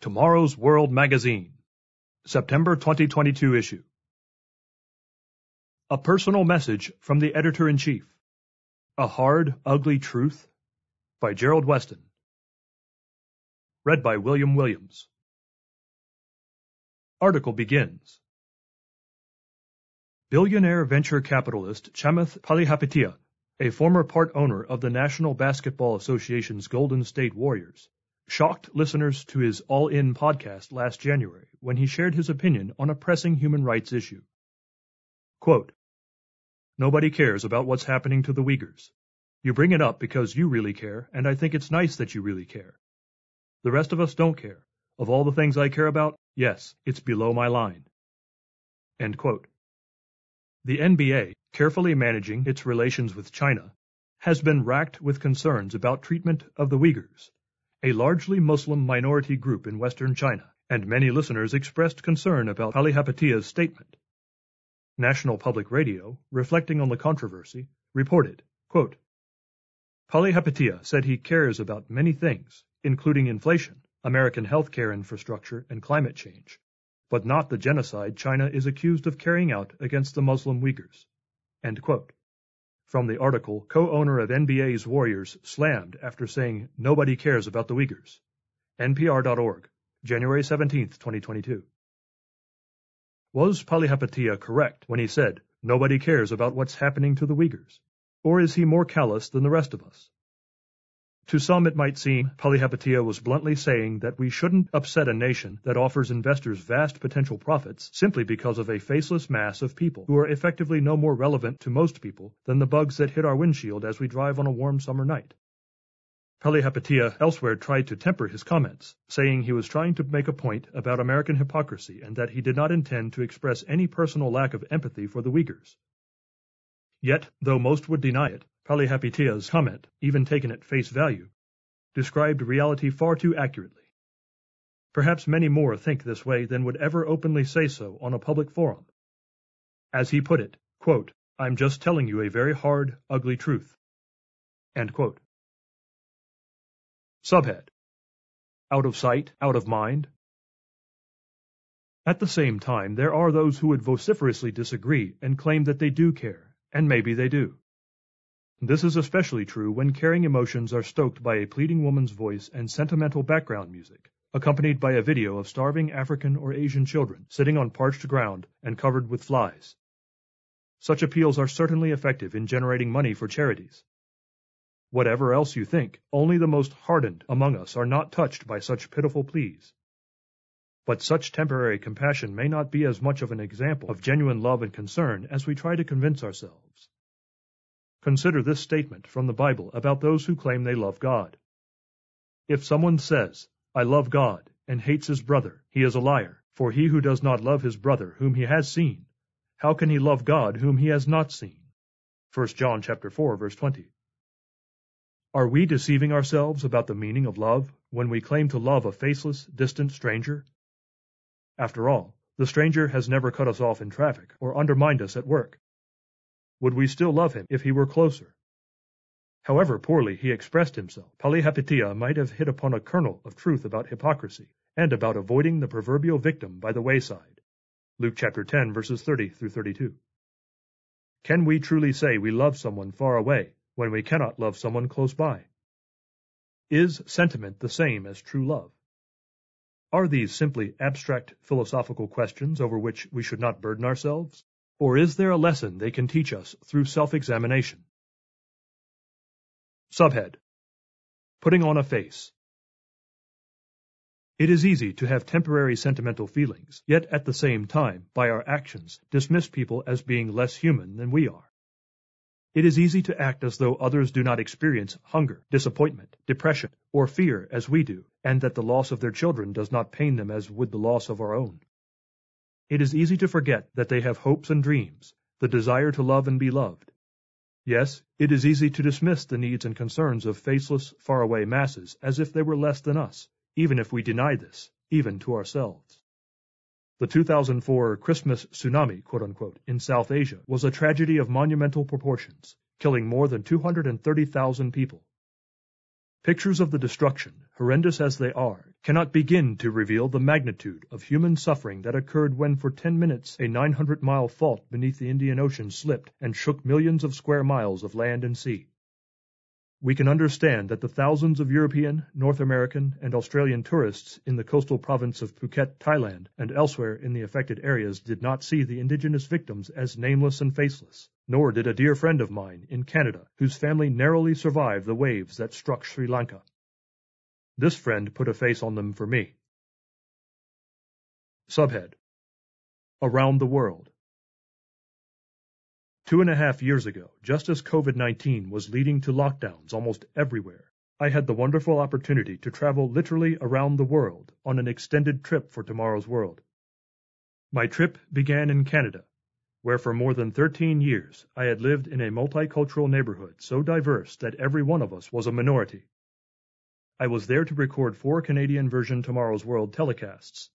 Tomorrow's World Magazine, September 2022 issue. A personal message from the editor in chief. A hard, ugly truth by Gerald Weston. Read by William Williams. Article begins. Billionaire venture capitalist Chamath Palihapitiya, a former part owner of the National Basketball Association's Golden State Warriors, shocked listeners to his All In podcast last January when he shared his opinion on a pressing human rights issue. Quote, Nobody cares about what's happening to the Uyghurs. You bring it up because you really care, and I think it's nice that you really care. The rest of us don't care. Of all the things I care about, yes, it's below my line. End quote. The NBA, carefully managing its relations with China, has been racked with concerns about treatment of the Uyghurs a largely Muslim minority group in western China, and many listeners expressed concern about Palihapitiya's statement. National Public Radio, reflecting on the controversy, reported, quote, Palihapitiya said he cares about many things, including inflation, American healthcare infrastructure, and climate change, but not the genocide China is accused of carrying out against the Muslim Uyghurs. End quote. From the article, co-owner of NBA's Warriors slammed after saying nobody cares about the Uyghurs. NPR.org, January 17, 2022. Was Palihapitiya correct when he said nobody cares about what's happening to the Uyghurs? Or is he more callous than the rest of us? To some it might seem Palihapitiya was bluntly saying that we shouldn't upset a nation that offers investors vast potential profits simply because of a faceless mass of people who are effectively no more relevant to most people than the bugs that hit our windshield as we drive on a warm summer night. Palihapitiya elsewhere tried to temper his comments, saying he was trying to make a point about American hypocrisy and that he did not intend to express any personal lack of empathy for the Uyghurs. Yet, though most would deny it, Palihapitiya's comment, even taken at face value, described reality far too accurately. Perhaps many more think this way than would ever openly say so on a public forum. As he put it, quote, I'm just telling you a very hard, ugly truth. Subhead Out of sight, out of mind. At the same time, there are those who would vociferously disagree and claim that they do care, and maybe they do. This is especially true when caring emotions are stoked by a pleading woman's voice and sentimental background music, accompanied by a video of starving African or Asian children sitting on parched ground and covered with flies. Such appeals are certainly effective in generating money for charities. Whatever else you think, only the most hardened among us are not touched by such pitiful pleas. But such temporary compassion may not be as much of an example of genuine love and concern as we try to convince ourselves. Consider this statement from the Bible about those who claim they love God. If someone says, I love God, and hates his brother, he is a liar, for he who does not love his brother whom he has seen, how can he love God whom he has not seen? 1 John chapter 4 verse 20. Are we deceiving ourselves about the meaning of love when we claim to love a faceless, distant stranger? After all, the stranger has never cut us off in traffic or undermined us at work. Would we still love him if he were closer? However poorly he expressed himself, Palihapitiya might have hit upon a kernel of truth about hypocrisy and about avoiding the proverbial victim by the wayside. Luke chapter 10 verses 30 through 32. Can we truly say we love someone far away when we cannot love someone close by? Is sentiment the same as true love? Are these simply abstract philosophical questions over which we should not burden ourselves? Or is there a lesson they can teach us through self-examination? Subhead Putting on a face. It is easy to have temporary sentimental feelings, yet at the same time, by our actions, dismiss people as being less human than we are. It is easy to act as though others do not experience hunger, disappointment, depression, or fear as we do, and that the loss of their children does not pain them as would the loss of our own. It is easy to forget that they have hopes and dreams, the desire to love and be loved. Yes, it is easy to dismiss the needs and concerns of faceless, faraway masses as if they were less than us, even if we deny this, even to ourselves. The 2004 Christmas tsunami, quote-unquote, in South Asia was a tragedy of monumental proportions, killing more than 230,000 people. Pictures of the destruction, horrendous as they are, cannot begin to reveal the magnitude of human suffering that occurred when for ten minutes a 900-mile fault beneath the Indian Ocean slipped and shook millions of square miles of land and sea. We can understand that the thousands of European, North American, and Australian tourists in the coastal province of Phuket, Thailand, and elsewhere in the affected areas did not see the indigenous victims as nameless and faceless, nor did a dear friend of mine in Canada, whose family narrowly survived the waves that struck Sri Lanka. This friend put a face on them for me. Subhead Around the World Two and a half years ago, just as COVID-19 was leading to lockdowns almost everywhere, I had the wonderful opportunity to travel literally around the world on an extended trip for Tomorrow's World. My trip began in Canada, where for more than 13 years I had lived in a multicultural neighborhood so diverse that every one of us was a minority. I was there to record four Canadian version Tomorrow's World telecasts,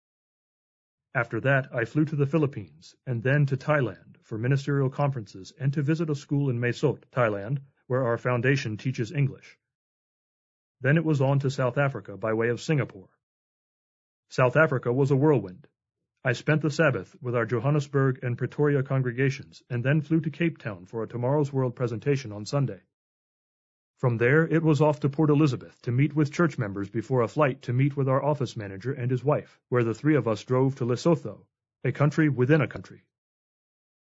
after that I flew to the Philippines and then to Thailand for ministerial conferences and to visit a school in Mae Sot, Thailand, where our foundation teaches English. Then it was on to South Africa by way of Singapore. South Africa was a whirlwind. I spent the Sabbath with our Johannesburg and Pretoria congregations and then flew to Cape Town for a Tomorrow's World presentation on Sunday. From there it was off to Port Elizabeth to meet with church members before a flight to meet with our office manager and his wife, where the three of us drove to Lesotho, a country within a country.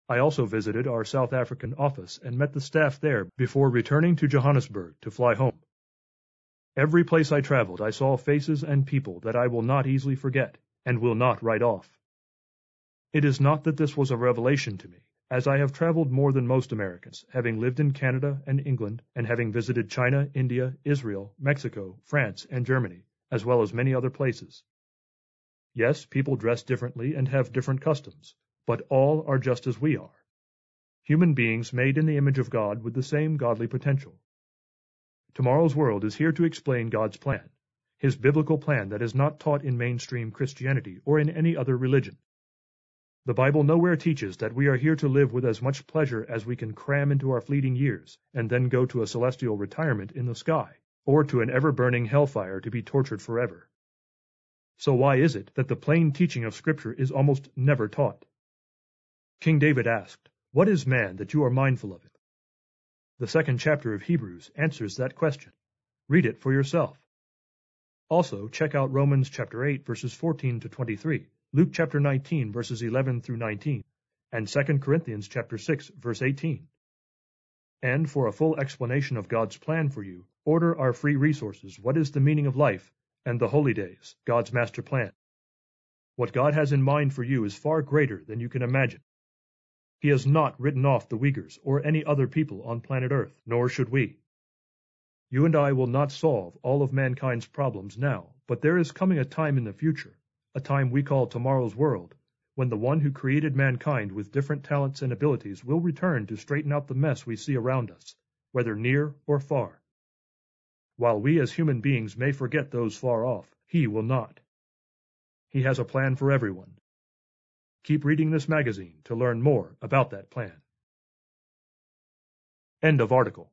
I also visited our South African office and met the staff there before returning to Johannesburg to fly home. Every place I traveled I saw faces and people that I will not easily forget and will not write off. It is not that this was a revelation to me, as I have traveled more than most Americans, having lived in Canada and England, and having visited China, India, Israel, Mexico, France, and Germany, as well as many other places. Yes, people dress differently and have different customs, but all are just as we are. Human beings made in the image of God with the same godly potential. Tomorrow's World is here to explain God's plan, His biblical plan that is not taught in mainstream Christianity or in any other religion. The Bible nowhere teaches that we are here to live with as much pleasure as we can cram into our fleeting years, and then go to a celestial retirement in the sky, or to an ever-burning hellfire to be tortured forever. So why is it that the plain teaching of Scripture is almost never taught? King David asked, What is man that you are mindful of him? The second chapter of Hebrews answers that question. Read it for yourself. Also, check out Romans chapter 8 verses 14 to 23 Luke chapter 19 verses 11 through 19, and 2 Corinthians chapter 6 verse 18. And for a full explanation of God's plan for you, order our free resources, What is the Meaning of Life, and The Holy Days, God's Master Plan. What God has in mind for you is far greater than you can imagine. He has not written off the Uyghurs or any other people on planet Earth, nor should we. You and I will not solve all of mankind's problems now, but there is coming a time in the future a time we call tomorrow's world, when the one who created mankind with different talents and abilities will return to straighten out the mess we see around us, whether near or far. While we as human beings may forget those far off, he will not. He has a plan for everyone. Keep reading this magazine to learn more about that plan. End of article.